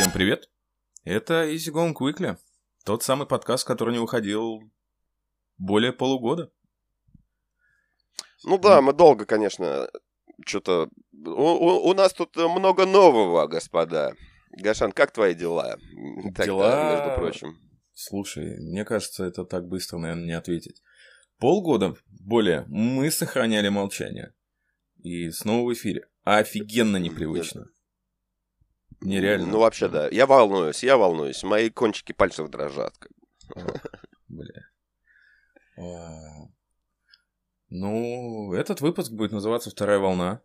Всем привет! Это Easy Going Quickly, тот самый подкаст, который не выходил более полугода. Ну да, мы долго, конечно, что-то... У, у, у нас тут много нового, господа. Гашан, как твои дела? Дела... между прочим. Слушай, мне кажется, это так быстро, наверное, не ответить. Полгода более мы сохраняли молчание. И снова в эфире. Офигенно непривычно. Нереально. Ну, вообще, да. Я волнуюсь, я волнуюсь. Мои кончики пальцев дрожат. Бля. А, ну, этот выпуск будет называться «Вторая волна».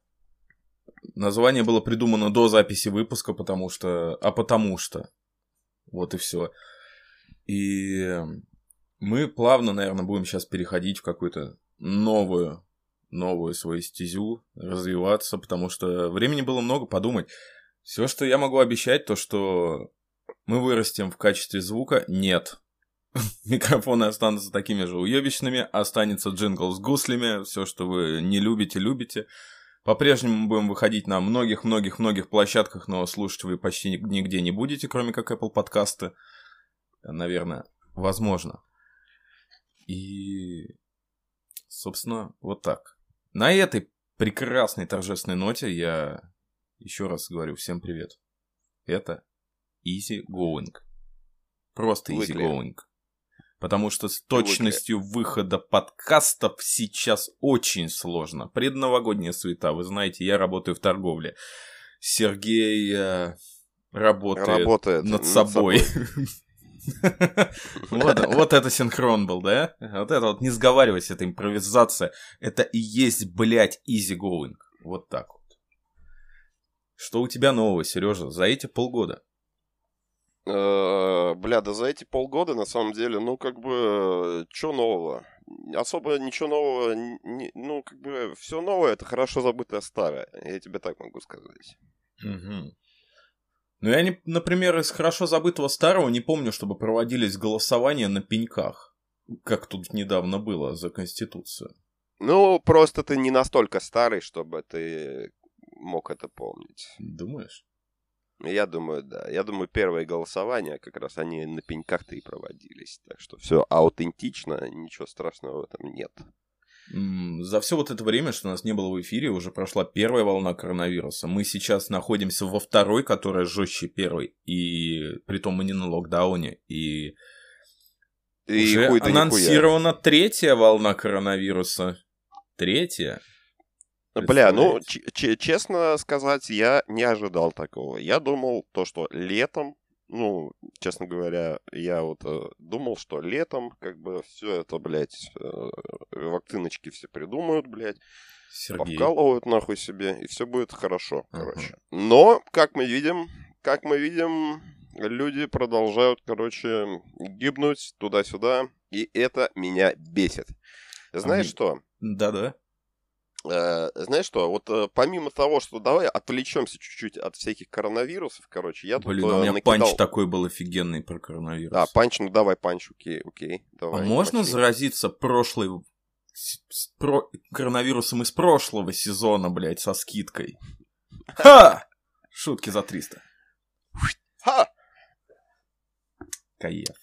Название было придумано до записи выпуска, потому что... А потому что. Вот и все. И мы плавно, наверное, будем сейчас переходить в какую-то новую, новую свою стезю, развиваться, потому что времени было много подумать. Все, что я могу обещать, то что мы вырастем в качестве звука, нет. Микрофоны останутся такими же уебищными, останется джингл с гуслями, все, что вы не любите, любите. По-прежнему будем выходить на многих-многих-многих площадках, но слушать вы почти нигде не будете, кроме как Apple подкасты. Наверное, возможно. И, собственно, вот так. На этой прекрасной торжественной ноте я еще раз говорю всем привет. Это Easy Going. Просто Easy Going. Потому что с точностью выхода подкастов сейчас очень сложно. Предновогодняя суета. Вы знаете, я работаю в торговле. Сергей э, работает, работает над, над собой. вот это синхрон был, да? Вот это вот, не сговаривайся, это импровизация. Это и есть, блядь, easy going. Вот так вот. Что у тебя нового, Сережа, за эти полгода? Э, бля, да за эти полгода, на самом деле, ну, как бы, что нового? Особо ничего нового, не, ну, как бы, все новое, это хорошо забытое старое. Я тебе так могу сказать. Угу. Ну, я, не, например, из хорошо забытого старого не помню, чтобы проводились голосования на пеньках, как тут недавно было за Конституцию. Ну, просто ты не настолько старый, чтобы ты мог это помнить. Думаешь? Я думаю, да. Я думаю, первые голосования как раз они на пеньках-то и проводились. Так что все аутентично, ничего страшного в этом нет. За все вот это время, что нас не было в эфире, уже прошла первая волна коронавируса. Мы сейчас находимся во второй, которая жестче первой. И при том мы не на локдауне. И, и уже анонсирована нихуя. третья волна коронавируса. Третья. Бля, ну, честно сказать, я не ожидал такого. Я думал то, что летом ну, честно говоря, я вот э, думал, что летом как бы все это, блядь, э, вакциночки все придумают, блядь, Сергей. повкалывают нахуй себе, и все будет хорошо, uh-huh. короче. Но, как мы видим, как мы видим, люди продолжают, короче, гибнуть туда-сюда, и это меня бесит. Знаешь а что? Да-да. Э, знаешь что, вот э, помимо того, что давай отвлечемся чуть-чуть от всяких коронавирусов, короче, я Блин, тут у э, меня накидал... панч такой был офигенный про коронавирус. Да, панч, ну давай панч, окей, окей. Давай, а можно окей. заразиться прошлой про... коронавирусом из прошлого сезона, блядь, со скидкой? Ха! Шутки за 300. Ха! Каев.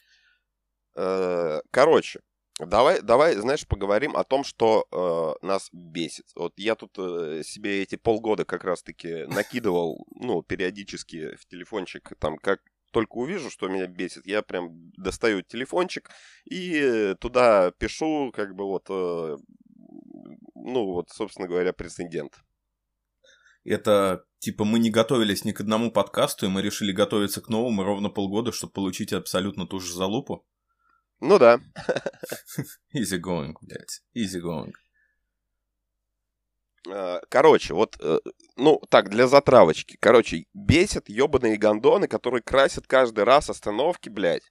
Короче, Давай, давай, знаешь, поговорим о том, что э, нас бесит. Вот я тут э, себе эти полгода как раз-таки накидывал, ну, периодически в телефончик, там, как только увижу, что меня бесит, я прям достаю телефончик и туда пишу, как бы вот, э, ну, вот, собственно говоря, прецедент. Это, типа, мы не готовились ни к одному подкасту, и мы решили готовиться к новому ровно полгода, чтобы получить абсолютно ту же залупу? Ну да. Easy going, блядь. Easy going. А, короче, вот, э, ну, так, для затравочки. Короче, бесит ебаные гондоны, которые красят каждый раз остановки, блядь.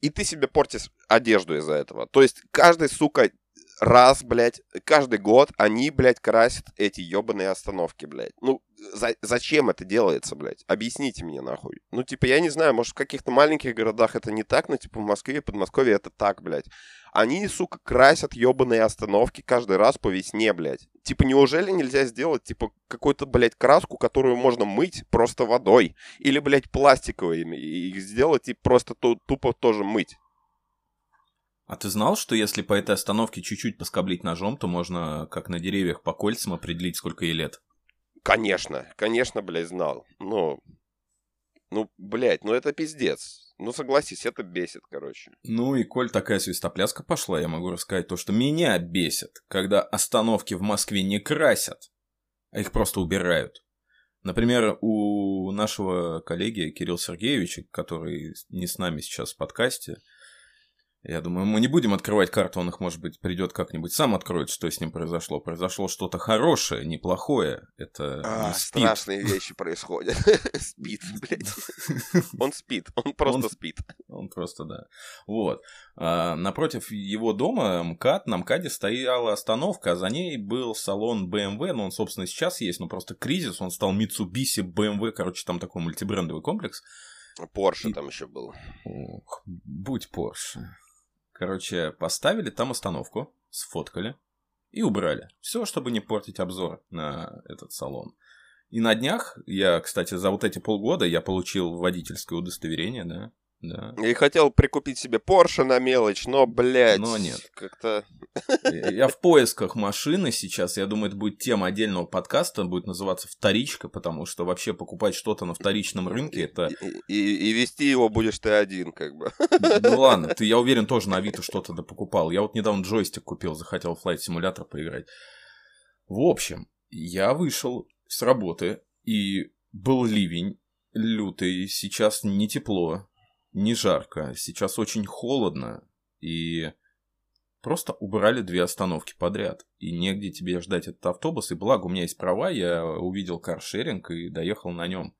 И ты себе портишь одежду из-за этого. То есть каждый, сука, раз, блядь, каждый год они, блядь, красят эти ебаные остановки, блядь. Ну, за, зачем это делается, блядь? Объясните мне, нахуй. Ну, типа, я не знаю, может, в каких-то маленьких городах это не так, но, типа, в Москве и Подмосковье это так, блядь. Они, сука, красят ебаные остановки каждый раз по весне, блядь. Типа, неужели нельзя сделать, типа, какую-то, блядь, краску, которую можно мыть просто водой? Или, блядь, пластиковыми, и сделать и просто тупо тоже мыть? А ты знал, что если по этой остановке чуть-чуть поскоблить ножом, то можно, как на деревьях по кольцам, определить, сколько ей лет? Конечно, конечно, блядь, знал. Но, ну, блядь, ну это пиздец. Ну, согласись, это бесит, короче. Ну и коль такая свистопляска пошла, я могу рассказать то, что меня бесит, когда остановки в Москве не красят, а их просто убирают. Например, у нашего коллеги Кирилла Сергеевича, который не с нами сейчас в подкасте, я думаю, мы не будем открывать карту, он их, может быть, придет как-нибудь сам откроет, что с ним произошло. Произошло что-то хорошее, неплохое. Это а, спит. страшные вещи происходят. спит, блядь. Он спит, он просто спит. Он просто, да. Вот. А, напротив его дома МКАД, на МКАДе стояла остановка, а за ней был салон BMW, но он, собственно, сейчас есть, но просто кризис, он стал Mitsubishi, BMW, короче, там такой мультибрендовый комплекс. Порше там еще был. Ох, будь Порше. Короче, поставили там остановку, сфоткали и убрали. Все, чтобы не портить обзор на этот салон. И на днях, я, кстати, за вот эти полгода я получил водительское удостоверение, да, да. И хотел прикупить себе Порше на мелочь, но, блядь, но нет. как-то... Я в поисках машины сейчас, я думаю, это будет тема отдельного подкаста, будет называться «Вторичка», потому что вообще покупать что-то на вторичном рынке, это... И, и, и вести его будешь ты один, как бы. Ну ладно, ты, я уверен, тоже на Авито что-то да покупал. Я вот недавно джойстик купил, захотел в Flight Simulator поиграть. В общем, я вышел с работы, и был ливень лютый, сейчас не тепло, не жарко, сейчас очень холодно, и просто убрали две остановки подряд. И негде тебе ждать этот автобус, и благо у меня есть права, я увидел каршеринг и доехал на нем.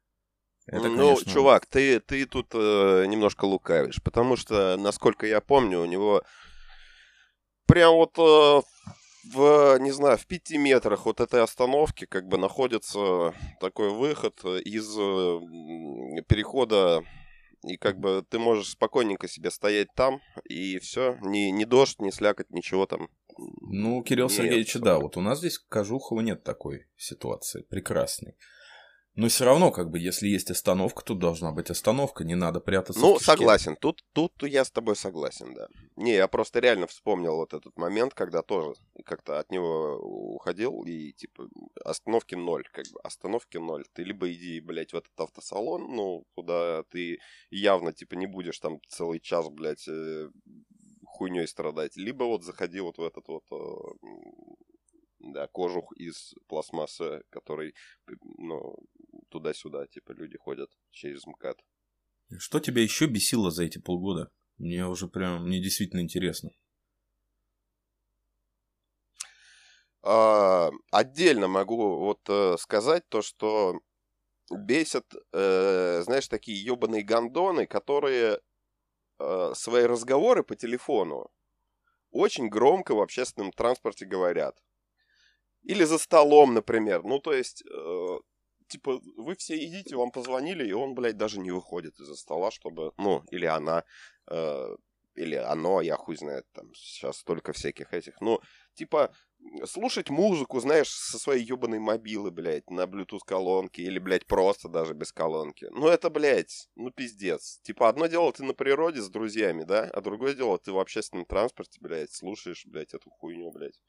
Это, ну, конечно... чувак, ты, ты тут э, немножко лукавишь, потому что, насколько я помню, у него прям вот э, в, не знаю, в пяти метрах вот этой остановки как бы находится такой выход из э, перехода и как бы ты можешь спокойненько себе стоять там, и все, ни, ни дождь, ни слякоть, ничего там. Ну, Кирилл Сергеевич, да, вот у нас здесь в Кожухово нет такой ситуации, прекрасной. Но все равно, как бы, если есть остановка, тут должна быть остановка, не надо прятаться. Ну, согласен, тут, тут я с тобой согласен, да. Не, я просто реально вспомнил вот этот момент, когда тоже как-то от него уходил, и типа остановки ноль, как бы, остановки ноль. Ты либо иди, блядь, в этот автосалон, ну, куда ты явно, типа, не будешь там целый час, блядь, э, хуйней страдать, либо вот заходи вот в этот вот э, да, кожух из пластмассы, который, ну, туда-сюда, типа, люди ходят через МКАД. Что тебя еще бесило за эти полгода? Мне уже прям, мне действительно интересно. А, отдельно могу вот э, сказать то, что бесят, э, знаешь, такие ебаные гондоны, которые э, свои разговоры по телефону очень громко в общественном транспорте говорят. Или за столом, например. Ну, то есть, типа, вы все идите, вам позвонили, и он, блядь, даже не выходит из-за стола, чтобы, ну, или она, э, или оно, я хуй знает, там, сейчас столько всяких этих, ну, типа, слушать музыку, знаешь, со своей ебаной мобилы, блядь, на Bluetooth колонке, или, блядь, просто даже без колонки. Ну, это, блядь, ну, пиздец. Типа, одно дело ты на природе с друзьями, да, а другое дело ты в общественном транспорте, блядь, слушаешь, блядь, эту хуйню, блядь.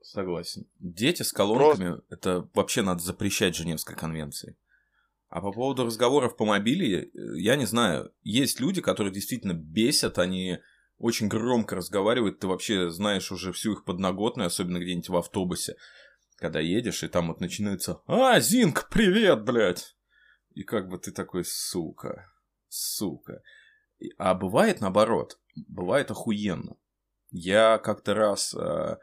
Согласен. Дети с колонками, Просто... это вообще надо запрещать Женевской конвенции. А по поводу разговоров по мобиле, э, я не знаю. Есть люди, которые действительно бесят, они очень громко разговаривают, ты вообще знаешь уже всю их подноготную, особенно где-нибудь в автобусе, когда едешь, и там вот начинается «А, Зинк, привет, блядь!» И как бы ты такой «Сука, сука». А бывает наоборот, бывает охуенно. Я как-то раз э,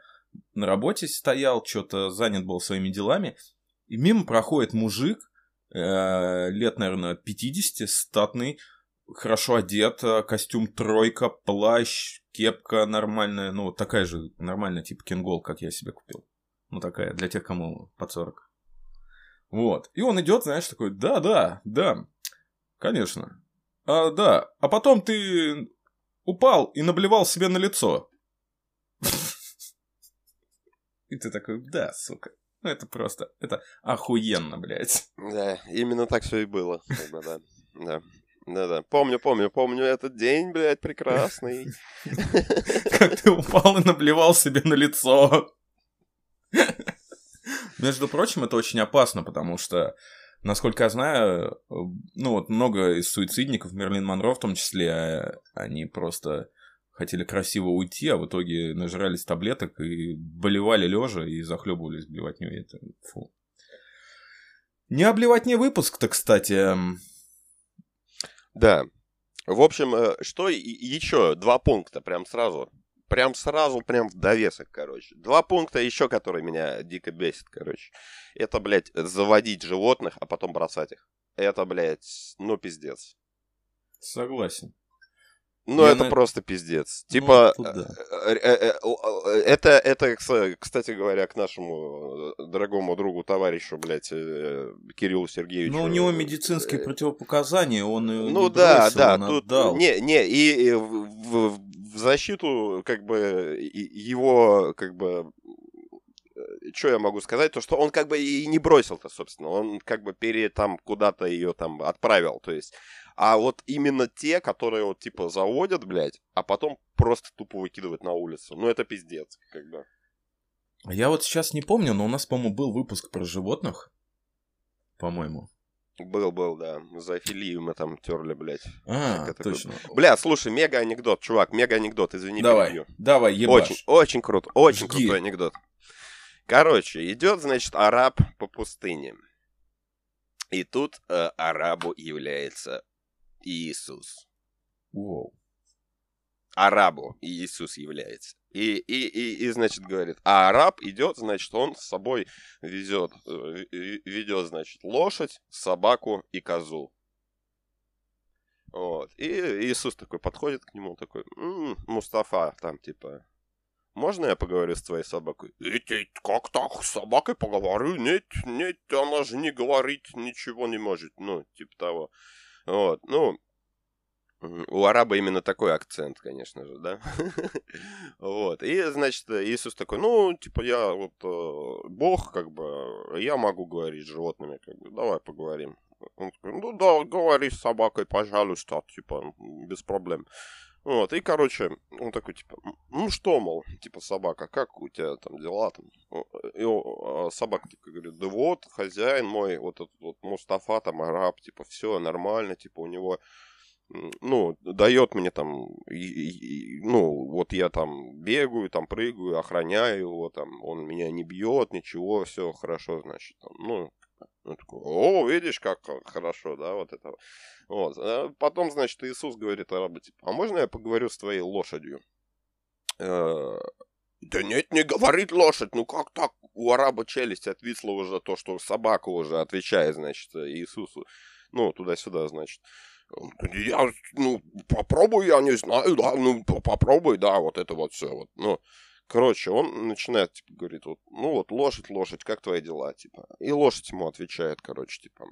на работе стоял, что-то занят был своими делами, и мимо проходит мужик, э, лет, наверное, 50, статный, хорошо одет, э, костюм тройка, плащ, кепка нормальная, ну, такая же нормальная, типа кингол, как я себе купил. Ну, такая, для тех, кому под 40. Вот. И он идет, знаешь, такой, да, да, да, конечно. А, да, а потом ты упал и наблевал себе на лицо. И ты такой, да, сука. Ну, это просто, это охуенно, блядь. Да, именно так все и было. Бы, да. Да. Да-да, помню, помню, помню этот день, блядь, прекрасный. Как ты упал и наблевал себе на лицо. Между прочим, это очень опасно, потому что, насколько я знаю, ну вот много из суицидников, Мерлин Монро в том числе, они просто хотели красиво уйти, а в итоге нажрались таблеток и болевали лежа и захлебывались блевотней. Это фу. Не обливать не выпуск-то, кстати. Да. В общем, э, что еще? Два пункта прям сразу. Прям сразу, прям в довесок, короче. Два пункта еще, которые меня дико бесит, короче. Это, блядь, заводить животных, а потом бросать их. Это, блядь, ну пиздец. Согласен. Ну, это на... просто пиздец. Ну, типа, ну, да. это, это, кстати говоря, к нашему дорогому другу, товарищу, блядь, Кириллу Сергеевичу. Ну, у него медицинские противопоказания, он Ну, да, бросил, да. Тут, отдал. Не, не, и, и в, в защиту, как бы, его, как бы, что я могу сказать, то что он как бы и не бросил-то, собственно, он как бы пере там куда-то ее там отправил, то есть а вот именно те, которые вот типа заводят, блядь, а потом просто тупо выкидывают на улицу. Ну это пиздец, как бы. Я вот сейчас не помню, но у нас, по-моему, был выпуск про животных. По-моему. Был, был, да. За филию мы там терли, блядь. А, точно. Такой... Бля, слушай, мега анекдот, чувак, мега анекдот, извини, Давай, перебью. давай, ебаш. Очень, очень круто, очень Жги. крутой анекдот. Короче, идет, значит, араб по пустыне. И тут э, арабу является Иисус. Wow. Арабу Иисус является. И, и, и, и, значит, говорит, а араб идет, значит, он с собой везет, э, ведет, значит, лошадь, собаку и козу. Вот. И Иисус такой подходит к нему, такой, м-м, Мустафа, там, типа, можно я поговорю с твоей собакой? Как так? С собакой поговорю? Нет, нет, она же не говорит, ничего не может. Ну, типа того. Вот, ну, у араба именно такой акцент, конечно же, да? вот. И, значит, Иисус такой, ну, типа, я вот э, Бог, как бы, я могу говорить с животными, как бы, давай поговорим. Он такой, ну да, говори с собакой, пожалуйста, типа, без проблем. Вот, и, короче, он такой, типа, ну что, мол, типа, собака, как у тебя там дела там? И а собака такой говорит, да вот, хозяин мой, вот этот вот Мустафа, там, араб, типа, все нормально, типа, у него ну, дает мне там, и, и, ну, вот я там бегаю, там прыгаю, охраняю его, там, он меня не бьет, ничего, все хорошо, значит, там, ну, он такой, о, видишь, как хорошо, да, вот это. Вот. А потом, значит, Иисус говорит арабу, типа, а можно я поговорю с твоей лошадью? Э, да нет, не говорит лошадь, ну как так? У араба челюсть отвисла уже то, что собака уже отвечает, значит, Иисусу. Ну, туда-сюда, значит. Я, ну, попробуй, я не знаю, да, ну, попробуй, да, вот это вот все, вот, ну. Короче, он начинает, типа, говорит, вот, ну вот, лошадь, лошадь, как твои дела, типа. И лошадь ему отвечает, короче, типа,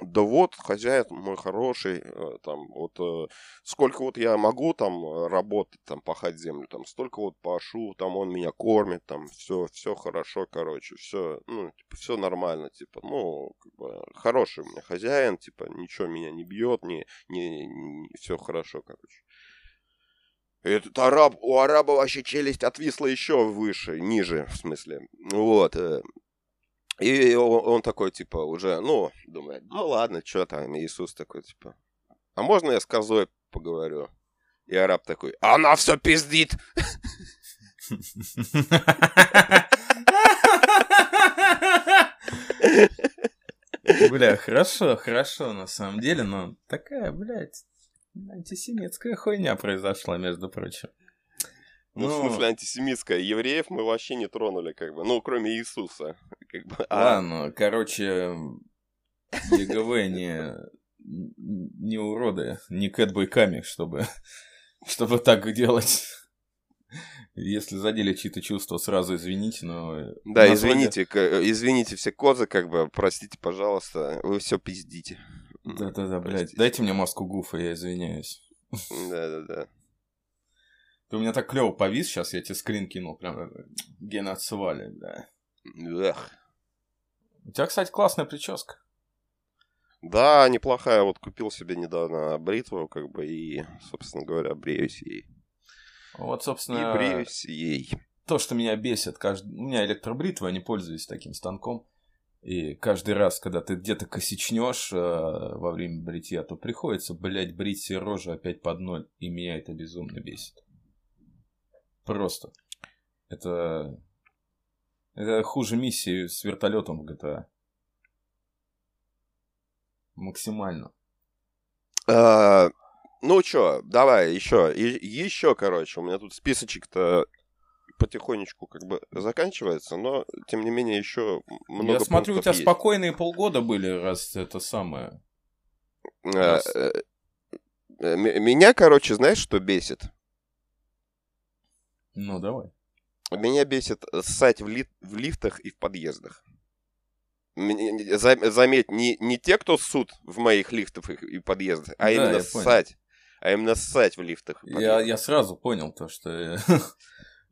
да вот, хозяин мой хороший, э, там, вот, э, сколько вот я могу там э, работать, там, пахать землю, там, столько вот пашу, там, он меня кормит, там, все, все хорошо, короче, все, ну, типа, все нормально, типа, ну, как бы, хороший у меня хозяин, типа, ничего меня не бьет, не, не, не все хорошо, короче. Этот араб, у араба вообще челюсть отвисла еще выше, ниже, в смысле. Вот. И он, он такой, типа, уже, ну, думает, ну ладно, что там, Иисус такой, типа, а можно я с козой поговорю? И араб такой, она все пиздит. Бля, хорошо, хорошо, на самом деле, но такая, блядь, антисемитская хуйня произошла, между прочим. Ну, ну, в смысле, антисемитская. Евреев мы вообще не тронули, как бы. Ну, кроме Иисуса. Как бы. А... Ладно, короче, ЕГВ не не уроды, не кэтбойками, чтобы, чтобы так делать. Если задели чьи-то чувства, сразу извините, но... Да, извините, извините все козы, как бы, простите, пожалуйста, вы все пиздите. Да-да-да, блядь, дайте мне маску Гуфа, я извиняюсь. Да-да-да. Ты у меня так клево повис, сейчас я тебе скрин кинул, прям э, Гена отсывали, да. Эх. У тебя, кстати, классная прическа. Да, неплохая. Вот купил себе недавно бритву, как бы, и, собственно говоря, бреюсь ей. Вот, собственно... И бреюсь ей. То, что меня бесит, каждый... у меня электробритва, я не пользуюсь таким станком. И каждый раз, когда ты где-то косичнешь э, во время бритья, то приходится, блядь, брить себе рожу опять под ноль. И меня это безумно бесит. Просто. Это... Это хуже миссии с вертолетом в GTA. Максимально. А, ну чё, давай еще. И, еще, короче, у меня тут списочек-то потихонечку как бы заканчивается, но тем не менее еще много Я смотрю, у тебя есть. спокойные полгода были, раз это самое. Раз... А, меня, короче, знаешь, что бесит? Ну, давай. Меня бесит ссать в, ли... в лифтах и в подъездах. Заметь, не, не те, кто ссут в моих лифтах и подъездах, а да, именно ссать. А именно ссать в лифтах. Я, я сразу понял то, что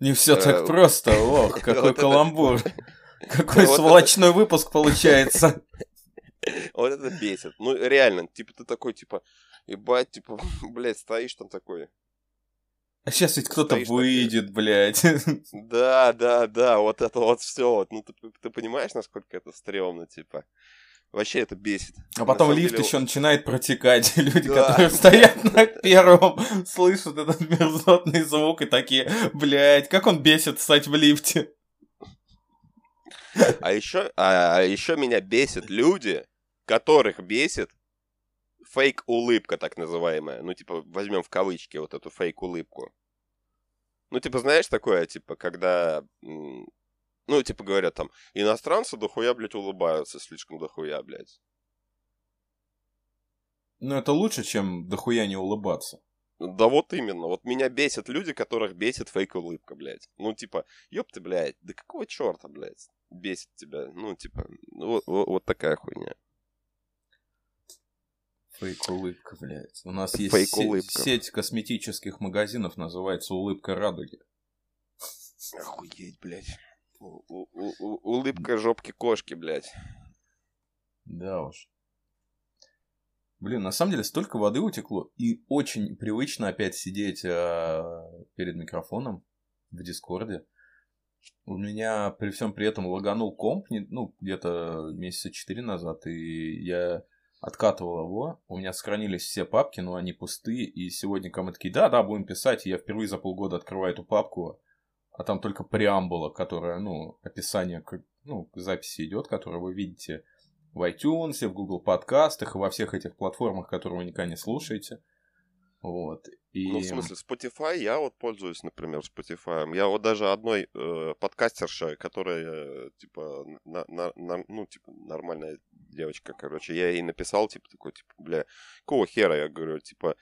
не все так э, просто. Ох, какой каламбур. Какой сволочной выпуск получается. Вот это бесит. Ну, реально, типа, ты такой, типа, ебать, типа, блядь, стоишь там такой. А сейчас ведь кто-то выйдет, блядь. Да, да, да, вот это вот все. Вот. Ну, ты, ты понимаешь, насколько это стрёмно, типа. Вообще это бесит. А потом на лифт деле... еще начинает протекать. Люди, да. которые стоят на первом, слышат этот мерзотный звук и такие, блядь, как он бесит стать в лифте. А еще, а, а еще меня бесит люди, которых бесит фейк-улыбка, так называемая. Ну, типа, возьмем в кавычки вот эту фейк-улыбку. Ну, типа, знаешь такое, типа, когда... Ну, типа, говорят там, иностранцы дохуя, блядь, улыбаются слишком дохуя, блядь. Ну, это лучше, чем дохуя не улыбаться. Да вот именно. Вот меня бесят люди, которых бесит фейк-улыбка, блядь. Ну, типа, ёпты, блядь, да какого черта, блядь, бесит тебя? Ну, типа, вот, вот, вот такая хуйня. Фейк-улыбка, блядь. У нас есть се- сеть косметических магазинов, называется «Улыбка радуги». Охуеть, блядь. Улыбка жопки кошки, блядь. Да уж. Блин, на самом деле столько воды утекло, и очень привычно опять сидеть э, перед микрофоном в Дискорде. У меня при всем при этом лаганул комп, ну, где-то месяца четыре назад, и я откатывал его, у меня сохранились все папки, но они пустые, и сегодня ко мне такие, да-да, будем писать, и я впервые за полгода открываю эту папку, а там только преамбула, которая, ну, описание к, ну, записи идет, которую вы видите в iTunes, в Google подкастах и во всех этих платформах, которые вы никогда не слушаете. Вот. И... Ну, в смысле, Spotify, я вот пользуюсь, например, Spotify. Я вот даже одной э, подкастершей, которая, э, типа, на, на, на, ну, типа, нормальная девочка, короче, я ей написал, типа, такой, типа, бля, какого хера, я говорю, типа,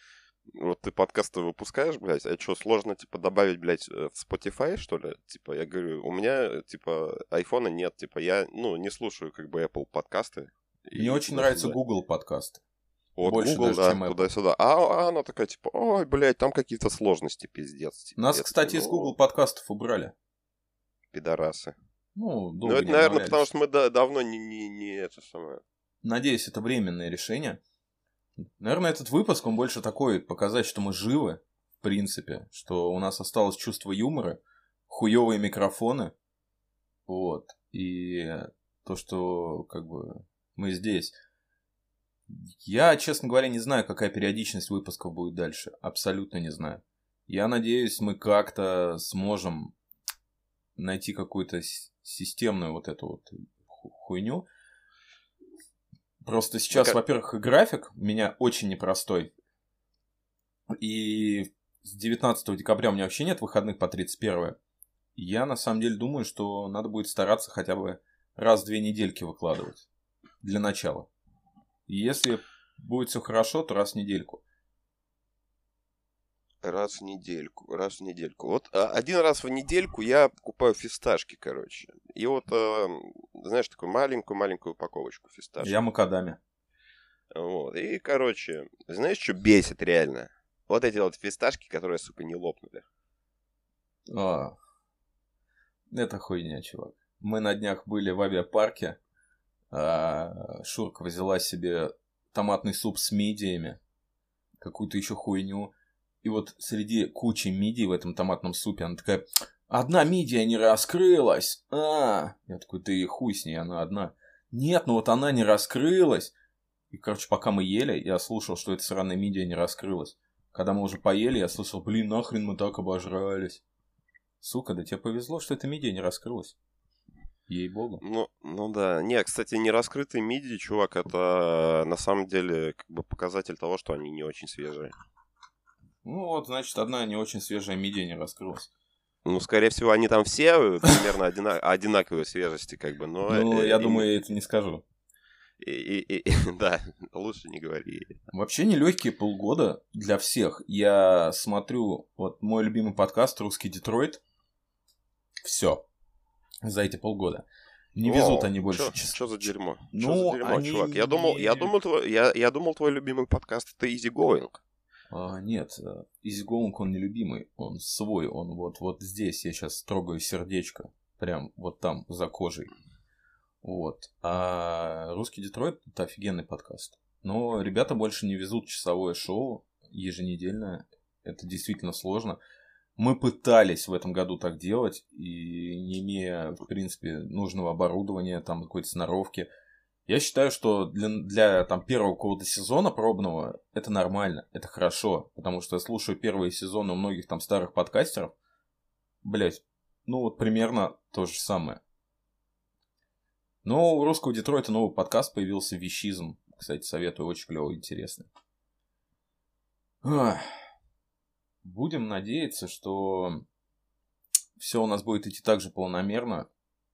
вот ты подкасты выпускаешь, блядь, а что, сложно, типа, добавить, блядь, э, в Spotify, что ли? Типа, я говорю, у меня, типа, айфона нет, типа, я, ну, не слушаю, как бы, Apple подкасты. Мне очень нравится Google подкасты. Вот Больше Google, даже, да, туда-сюда. А, а она такая, типа, ой, блядь, там какие-то сложности, пиздец. Типа, Нас, кстати, ну... из Google подкастов убрали. Пидорасы. Ну, Ну, это, наверное, потому что мы да, давно не, не, не это самое. Надеюсь, это временное решение. Наверное, этот выпуск, он больше такой, показать, что мы живы, в принципе, что у нас осталось чувство юмора, хуевые микрофоны, вот, и то, что, как бы, мы здесь. Я, честно говоря, не знаю, какая периодичность выпусков будет дальше. Абсолютно не знаю. Я надеюсь, мы как-то сможем найти какую-то системную вот эту вот хуйню. Просто сейчас, как... во-первых, график у меня очень непростой. И с 19 декабря у меня вообще нет выходных по 31. Я на самом деле думаю, что надо будет стараться хотя бы раз в две недельки выкладывать. Для начала. Если будет все хорошо, то раз в недельку. Раз в недельку, раз в недельку. Вот а, один раз в недельку я покупаю фисташки, короче. И вот, э, знаешь, такую маленькую-маленькую упаковочку фисташек. Я макадами. Вот. И, короче, знаешь, что бесит реально? Вот эти вот фисташки, которые, сука, не лопнули. А, это хуйня, чувак. Мы на днях были в авиапарке. А Шурка взяла себе томатный суп с мидиями. Какую-то еще хуйню. И вот среди кучи мидий в этом томатном супе она такая, одна мидия не раскрылась. А, я такой, ты хуй с ней, она одна. Нет, ну вот она не раскрылась. И, короче, пока мы ели, я слушал, что эта сраная мидия не раскрылась. Когда мы уже поели, я слышал, блин, нахрен мы так обожрались. Сука, да тебе повезло, что эта мидия не раскрылась. Ей-богу. Ну, ну да. Не, кстати, не раскрытые мидии, чувак, это на самом деле как бы показатель того, что они не очень свежие. Ну вот, значит, одна не очень свежая мидия не раскрылась. Ну, скорее всего, они там все примерно одина... одинаковой свежести, как бы, но... Ну, я думаю, я это не скажу. И, и, и, да, лучше не говори. Вообще нелегкие полгода для всех. Я смотрю, вот мой любимый подкаст «Русский Детройт». Все. За эти полгода. Не везут О, они больше. Что за дерьмо? Ну, что за дерьмо, они... чувак? Я думал, я думал, твой, я, я думал, твой любимый подкаст это Easy Going. А, нет, Easy Going он нелюбимый, он свой, он вот, вот здесь, я сейчас трогаю сердечко, прям вот там, за кожей. Вот. А русский Детройт это офигенный подкаст. Но ребята больше не везут часовое шоу еженедельное. Это действительно сложно. Мы пытались в этом году так делать, и не имея, в принципе, нужного оборудования, там, какой-то сноровки. Я считаю, что для, для там, первого какого-то сезона пробного это нормально, это хорошо, потому что я слушаю первые сезоны у многих там старых подкастеров. Блять, ну вот примерно то же самое. Но у русского Детройта новый подкаст появился «Вещизм». Кстати, советую, очень клево, интересно. Будем надеяться, что все у нас будет идти так же полномерно,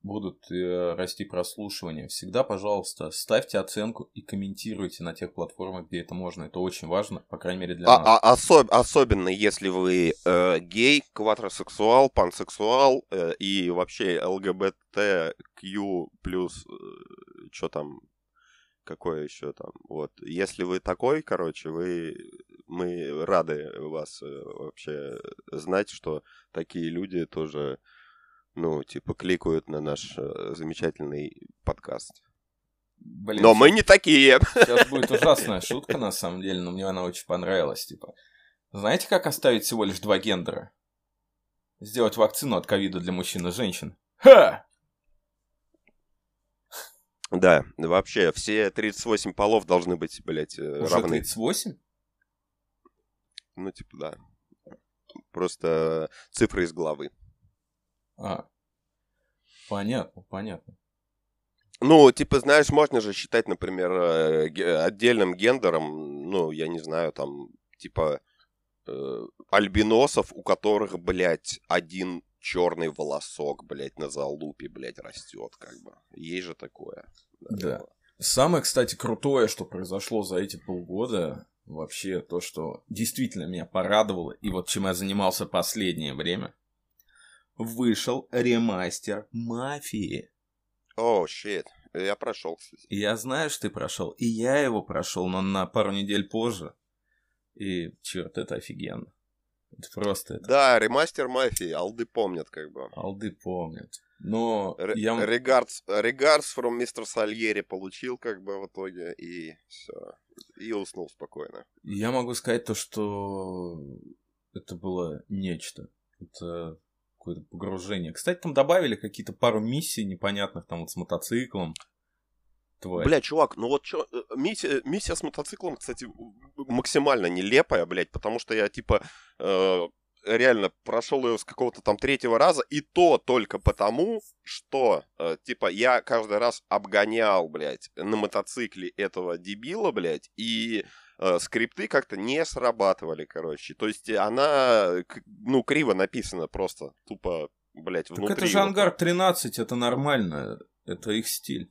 будут э, расти прослушивания. Всегда, пожалуйста, ставьте оценку и комментируйте на тех платформах, где это можно. Это очень важно, по крайней мере для а, нас. А, особ, особенно если вы э, гей, квадросексуал, пансексуал э, и вообще ЛГБТQ плюс, э, что там, какое еще там. Вот. Если вы такой, короче, вы мы рады вас э, вообще знать, что такие люди тоже ну, типа, кликают на наш э, замечательный подкаст. Блин, но мы не такие. Сейчас будет ужасная шутка, на самом деле, но мне она очень понравилась. Типа, знаете, как оставить всего лишь два гендера? Сделать вакцину от ковида для мужчин и женщин. Ха! Да, вообще, все 38 полов должны быть, блядь, э, Уже равны. 38? Ну, типа, да. Просто цифры из головы. А, понятно, понятно. Ну, типа, знаешь, можно же считать, например, э, отдельным гендером, ну, я не знаю, там, типа, э, альбиносов, у которых, блядь, один черный волосок, блядь, на залупе, блядь, растет, как бы. Есть же такое. Да. да. Самое, кстати, крутое, что произошло за эти полгода, вообще то, что действительно меня порадовало, и вот чем я занимался последнее время – вышел ремастер Мафии. О, oh, щит. Я прошел, кстати. Я знаю, что ты прошел. И я его прошел, но на пару недель позже. И, черт, это офигенно. Это просто это. Да, ремастер мафии. Алды помнят, как бы. Алды помнят. Но Р- я... Regards, regards from Mr. Сальери получил, как бы, в итоге, и все. И уснул спокойно. Я могу сказать то, что это было нечто. Это какое-то погружение. Кстати, там добавили какие-то пару миссий непонятных, там вот с мотоциклом. Тварь. Бля, чувак, ну вот чё, э, миссия, миссия с мотоциклом, кстати, максимально нелепая, блядь, потому что я, типа, э, реально прошел ее с какого-то там третьего раза, и то только потому, что, э, типа, я каждый раз обгонял, блядь, на мотоцикле этого дебила, блядь, и скрипты как-то не срабатывали, короче. То есть она, ну, криво написана просто, тупо, блядь, внутри. Так это же Ангар 13, это нормально, это их стиль.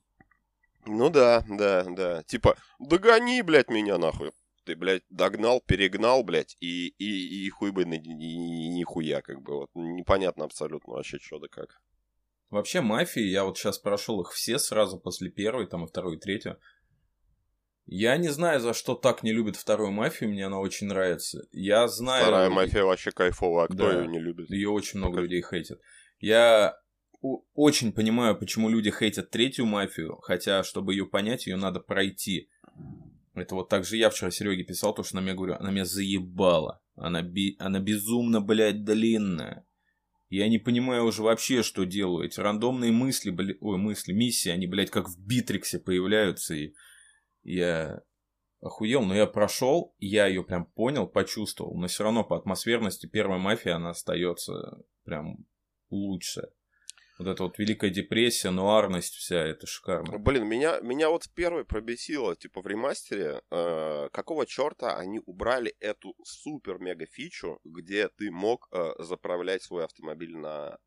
Ну да, да, да. Типа, догони, блядь, меня нахуй. Ты, блядь, догнал, перегнал, блядь, и, и, и хуй бы ни, ни, нихуя, как бы. Вот непонятно абсолютно вообще, что да как. Вообще, мафии, я вот сейчас прошел их все сразу после первой, там и второй, и третьей. Я не знаю, за что так не любит вторую мафию, мне она очень нравится. Я знаю... Вторая мафия вообще кайфовая, а кто да, ее не любит? Ее очень много людей хейтят. Я очень понимаю, почему люди хейтят третью мафию, хотя, чтобы ее понять, ее надо пройти. Это вот так же я вчера Сереге писал, то, что на меня говорю, она меня заебала. Она, би... она безумно, блядь, длинная. Я не понимаю уже вообще, что делаю. Эти рандомные мысли, бля... ой, мысли, миссии, они, блядь, как в Битриксе появляются. И я охуел, но я прошел, я ее прям понял, почувствовал. Но все равно по атмосферности первая мафия, она остается прям лучшая. Вот эта вот Великая депрессия, нуарность вся, это шикарно. Блин, меня, меня вот в первой пробесило, типа в ремастере, э, какого черта они убрали эту супер-мега фичу, где ты мог э, заправлять свой автомобиль на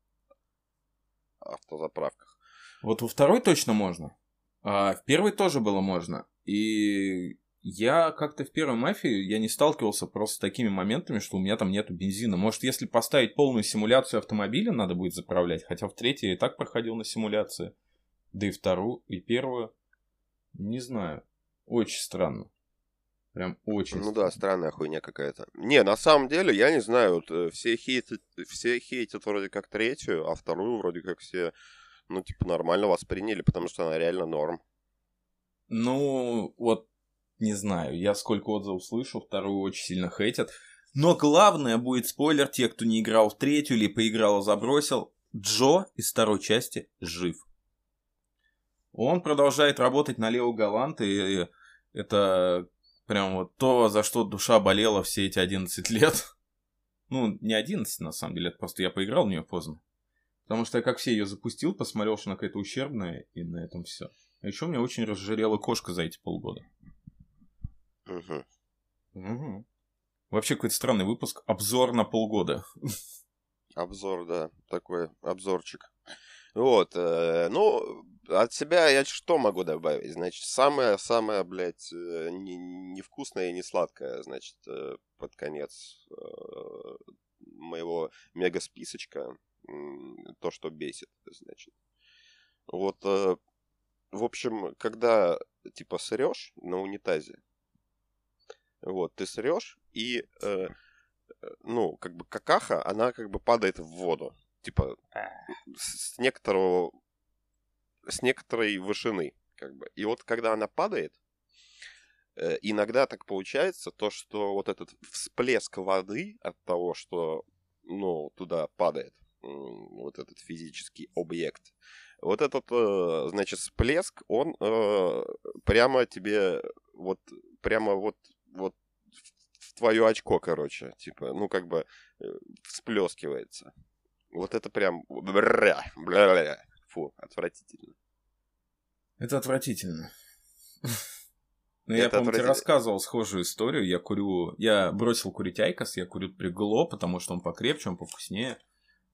автозаправках. Вот во второй точно можно. А в первой тоже было можно. И я как-то в первой мафии я не сталкивался просто с такими моментами, что у меня там нету бензина. Может, если поставить полную симуляцию автомобиля, надо будет заправлять. Хотя в третьей я и так проходил на симуляции. Да и вторую, и первую. Не знаю. Очень странно. Прям очень. Ну да, странная хуйня какая-то. Не, на самом деле, я не знаю, вот, э, все хейтят, все хейтят вроде как третью, а вторую вроде как все, ну, типа, нормально восприняли, потому что она реально норм. Ну, вот не знаю, я сколько отзывов слышу, вторую очень сильно хейтят. Но главное будет спойлер, те, кто не играл в третью или поиграл и забросил, Джо из второй части жив. Он продолжает работать на Лео Галант, и это прям вот то, за что душа болела все эти 11 лет. Ну, не 11, на самом деле, это просто я поиграл в нее поздно. Потому что я как все ее запустил, посмотрел, что она какая-то ущербная, и на этом все. А еще меня очень разжирела кошка за эти полгода. Угу. Угу. Вообще какой-то странный выпуск. Обзор на полгода. Обзор, да, такой обзорчик. Вот, э, ну, от себя я что могу добавить? Значит, самое-самое, блядь, э, невкусное не и не сладкое, значит, э, под конец э, моего мега-списочка, то, что бесит, значит. Вот, э, в общем, когда, типа, срешь на унитазе, вот, ты срешь, и, э, ну, как бы какаха, она как бы падает в воду. Типа, с некоторого, с некоторой вышины, как бы. И вот когда она падает, э, иногда так получается, то, что вот этот всплеск воды от того, что, ну, туда падает, вот этот физический объект, вот этот, э, значит, всплеск, он э, прямо тебе, вот, прямо вот вот в твое очко, короче, типа, ну, как бы э, всплескивается. Вот это прям... Фу, отвратительно. Это отвратительно. Ну, я, помню, тебе рассказывал схожую историю. Я курю... Я бросил курить IQOS, я курю теперь glo, потому что он покрепче, он повкуснее.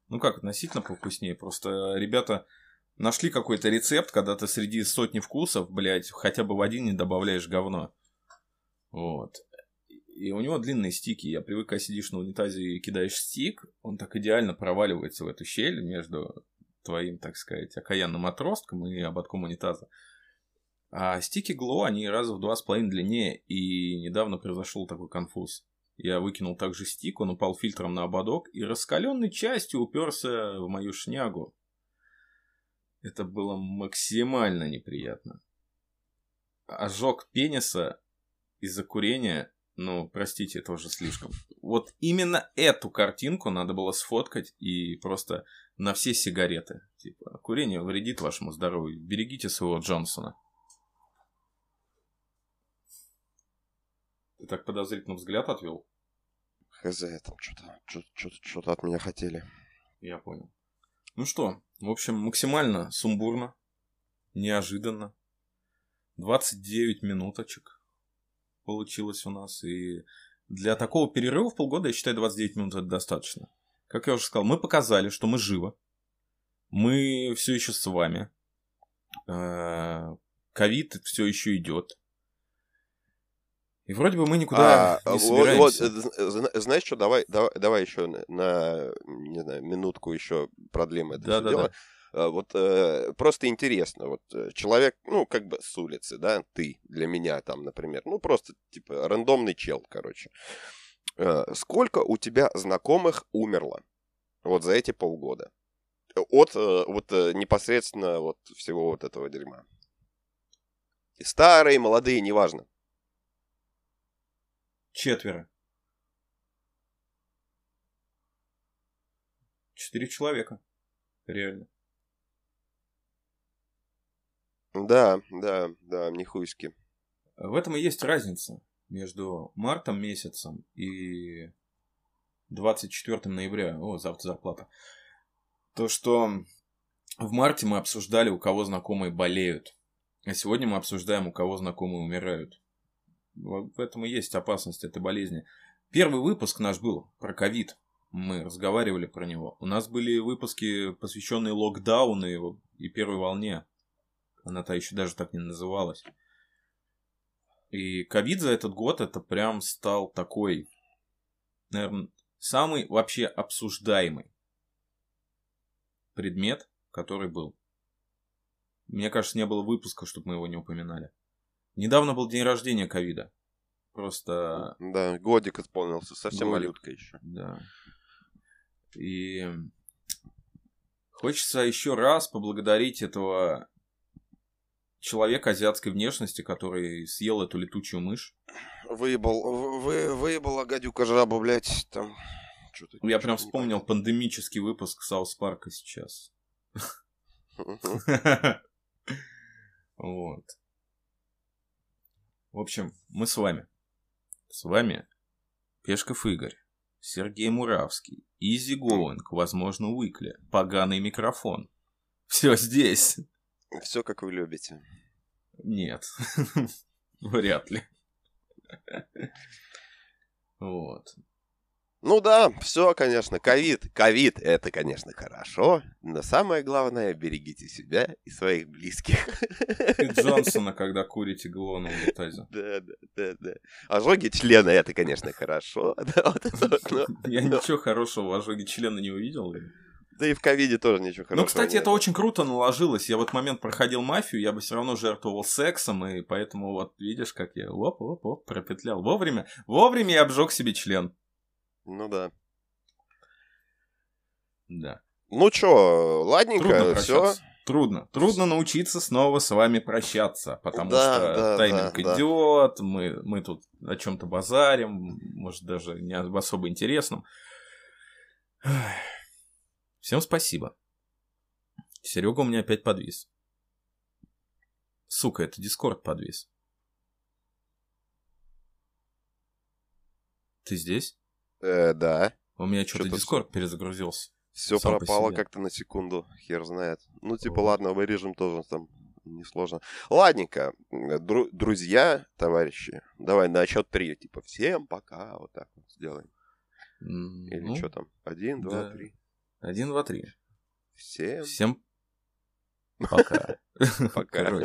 Ну как, относительно повкуснее. Просто ребята нашли какой-то рецепт, когда ты среди сотни вкусов, блядь, хотя бы в один не добавляешь говно. Вот. И у него длинные стики. Я привык, когда сидишь на унитазе и кидаешь стик, он так идеально проваливается в эту щель между твоим, так сказать, окаянным отростком и ободком унитаза. А стики Гло, они раза в два с половиной длиннее, и недавно произошел такой конфуз. Я выкинул также стик, он упал фильтром на ободок и раскаленной частью уперся в мою шнягу. Это было максимально неприятно. Ожог пениса из-за курения, ну, простите, это уже слишком. Вот именно эту картинку надо было сфоткать и просто на все сигареты. Типа, курение вредит вашему здоровью. Берегите своего Джонсона. Ты так подозрительно взгляд отвел? Хз, там что-то что-то от меня хотели. Я понял. Ну что, в общем, максимально сумбурно, неожиданно. 29 минуточек получилось у нас. И для такого перерыва в полгода, я считаю, 29 минут это достаточно. Как я уже сказал, мы показали, что мы живы. Мы все еще с вами. Э, ковид все еще идет. И вроде бы мы никуда а, не собираемся. Вот, знаешь что, давай, давай, давай еще на, на, не знаю, минутку еще продлим это да, все да, дело. Да. Вот э, просто интересно, вот э, человек, ну, как бы с улицы, да, ты для меня там, например, ну, просто, типа, рандомный чел, короче. Э, сколько у тебя знакомых умерло вот за эти полгода? От э, вот э, непосредственно вот всего вот этого дерьма. Старые, молодые, неважно. Четверо. Четыре человека. Реально. Да, да, да, нихуйски. В этом и есть разница между мартом месяцем и 24 ноября. О, завтра зарплата. То, что в марте мы обсуждали, у кого знакомые болеют. А сегодня мы обсуждаем, у кого знакомые умирают. В этом и есть опасность этой болезни. Первый выпуск наш был про ковид. Мы разговаривали про него. У нас были выпуски, посвященные локдауну и первой волне. Она-то еще даже так не называлась. И ковид за этот год это прям стал такой, наверное, самый вообще обсуждаемый предмет, который был. Мне кажется, не было выпуска, чтобы мы его не упоминали. Недавно был день рождения ковида. Просто... Да, годик исполнился, совсем годик. малютка еще. Да. И хочется еще раз поблагодарить этого человека азиатской внешности, который съел эту летучую мышь. Выебал, вы, выебала гадюка жаба, блядь, там... Я прям вспомнил пандемический выпуск Саус Парка сейчас. Вот. В общем, мы с вами. С вами Пешков Игорь, Сергей Муравский, Изи Гоуинг, возможно, Уикли, поганый микрофон. Все здесь. Все, как вы любите. Нет, вряд ли. Вот. Ну да, все, конечно, ковид. Ковид – это, конечно, хорошо, но самое главное – берегите себя и своих близких. И Джонсона, когда курите на унитазе. Да, да, да, да. Ожоги члена – это, конечно, хорошо. Я ничего хорошего в ожоге члена не увидел. Да и в ковиде тоже ничего ну, хорошего. Ну, кстати, это очень круто наложилось. Я в этот момент проходил мафию, я бы все равно жертвовал сексом, и поэтому вот видишь, как я оп-оп-оп пропетлял. Вовремя, вовремя я обжег себе член. Ну да. Да. Ну чё, ладненько, все. Трудно. Трудно научиться снова с вами прощаться, потому да, что да, тайминг да, идет, да. мы, мы тут о чем-то базарим, может, даже не особо интересном. Всем спасибо. Серега у меня опять подвис. Сука, это Дискорд подвис. Ты здесь? Э, да. У меня что-то Дискорд перезагрузился. Все пропало как-то на секунду, хер знает. Ну, типа, ладно, вырежем тоже там несложно. Ладненько, дру- друзья, товарищи, давай на счет три, типа, всем пока, вот так вот сделаем. Или ну, что там? Один, два, да. три. Один, два, три. Всем. Всем пока. Пока.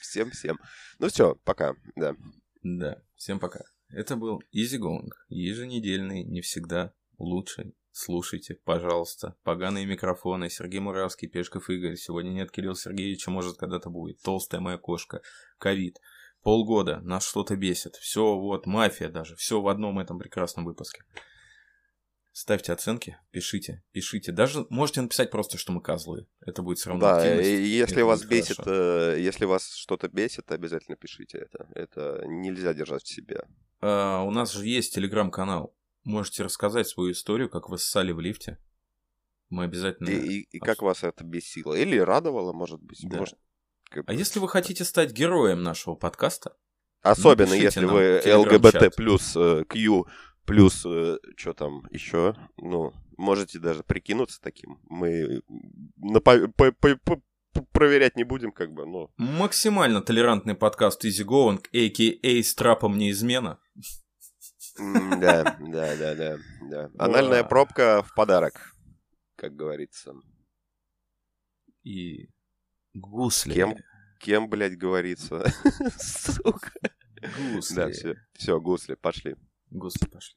Всем-всем. Ну все, пока, да. Да, всем пока. Это был Easy Going, еженедельный, не всегда лучший. Слушайте, пожалуйста. Поганые микрофоны. Сергей Муравский, Пешков Игорь. Сегодня нет Кирилла Сергеевича, может, когда-то будет. Толстая моя кошка. Ковид. Полгода. Нас что-то бесит. Все, вот, мафия даже. Все в одном этом прекрасном выпуске. Ставьте оценки, пишите, пишите. Даже можете написать просто, что мы козлы. Это будет все равно Да, и если вас бесит, э, если вас что-то бесит, обязательно пишите это. Это нельзя держать в себе. А, у нас же есть телеграм-канал. Можете рассказать свою историю, как вы ссали в лифте. Мы обязательно... И, и, и как вас это бесило? Или радовало, может быть? Да. Может, как... А если вы хотите стать героем нашего подкаста, Особенно если вы ЛГБТ плюс Q Плюс, э, что там еще, ну, можете даже прикинуться таким. Мы на по- по- по- проверять не будем, как бы, но... Максимально толерантный подкаст Easy Going, а.к.а. с трапом неизмена. Да, да, да, да, да. Анальная пробка в подарок, как говорится. И гусли. Кем, кем, блядь, говорится. Сука. Гусли. Да, все, все, гусли, пошли. Гусли пошли.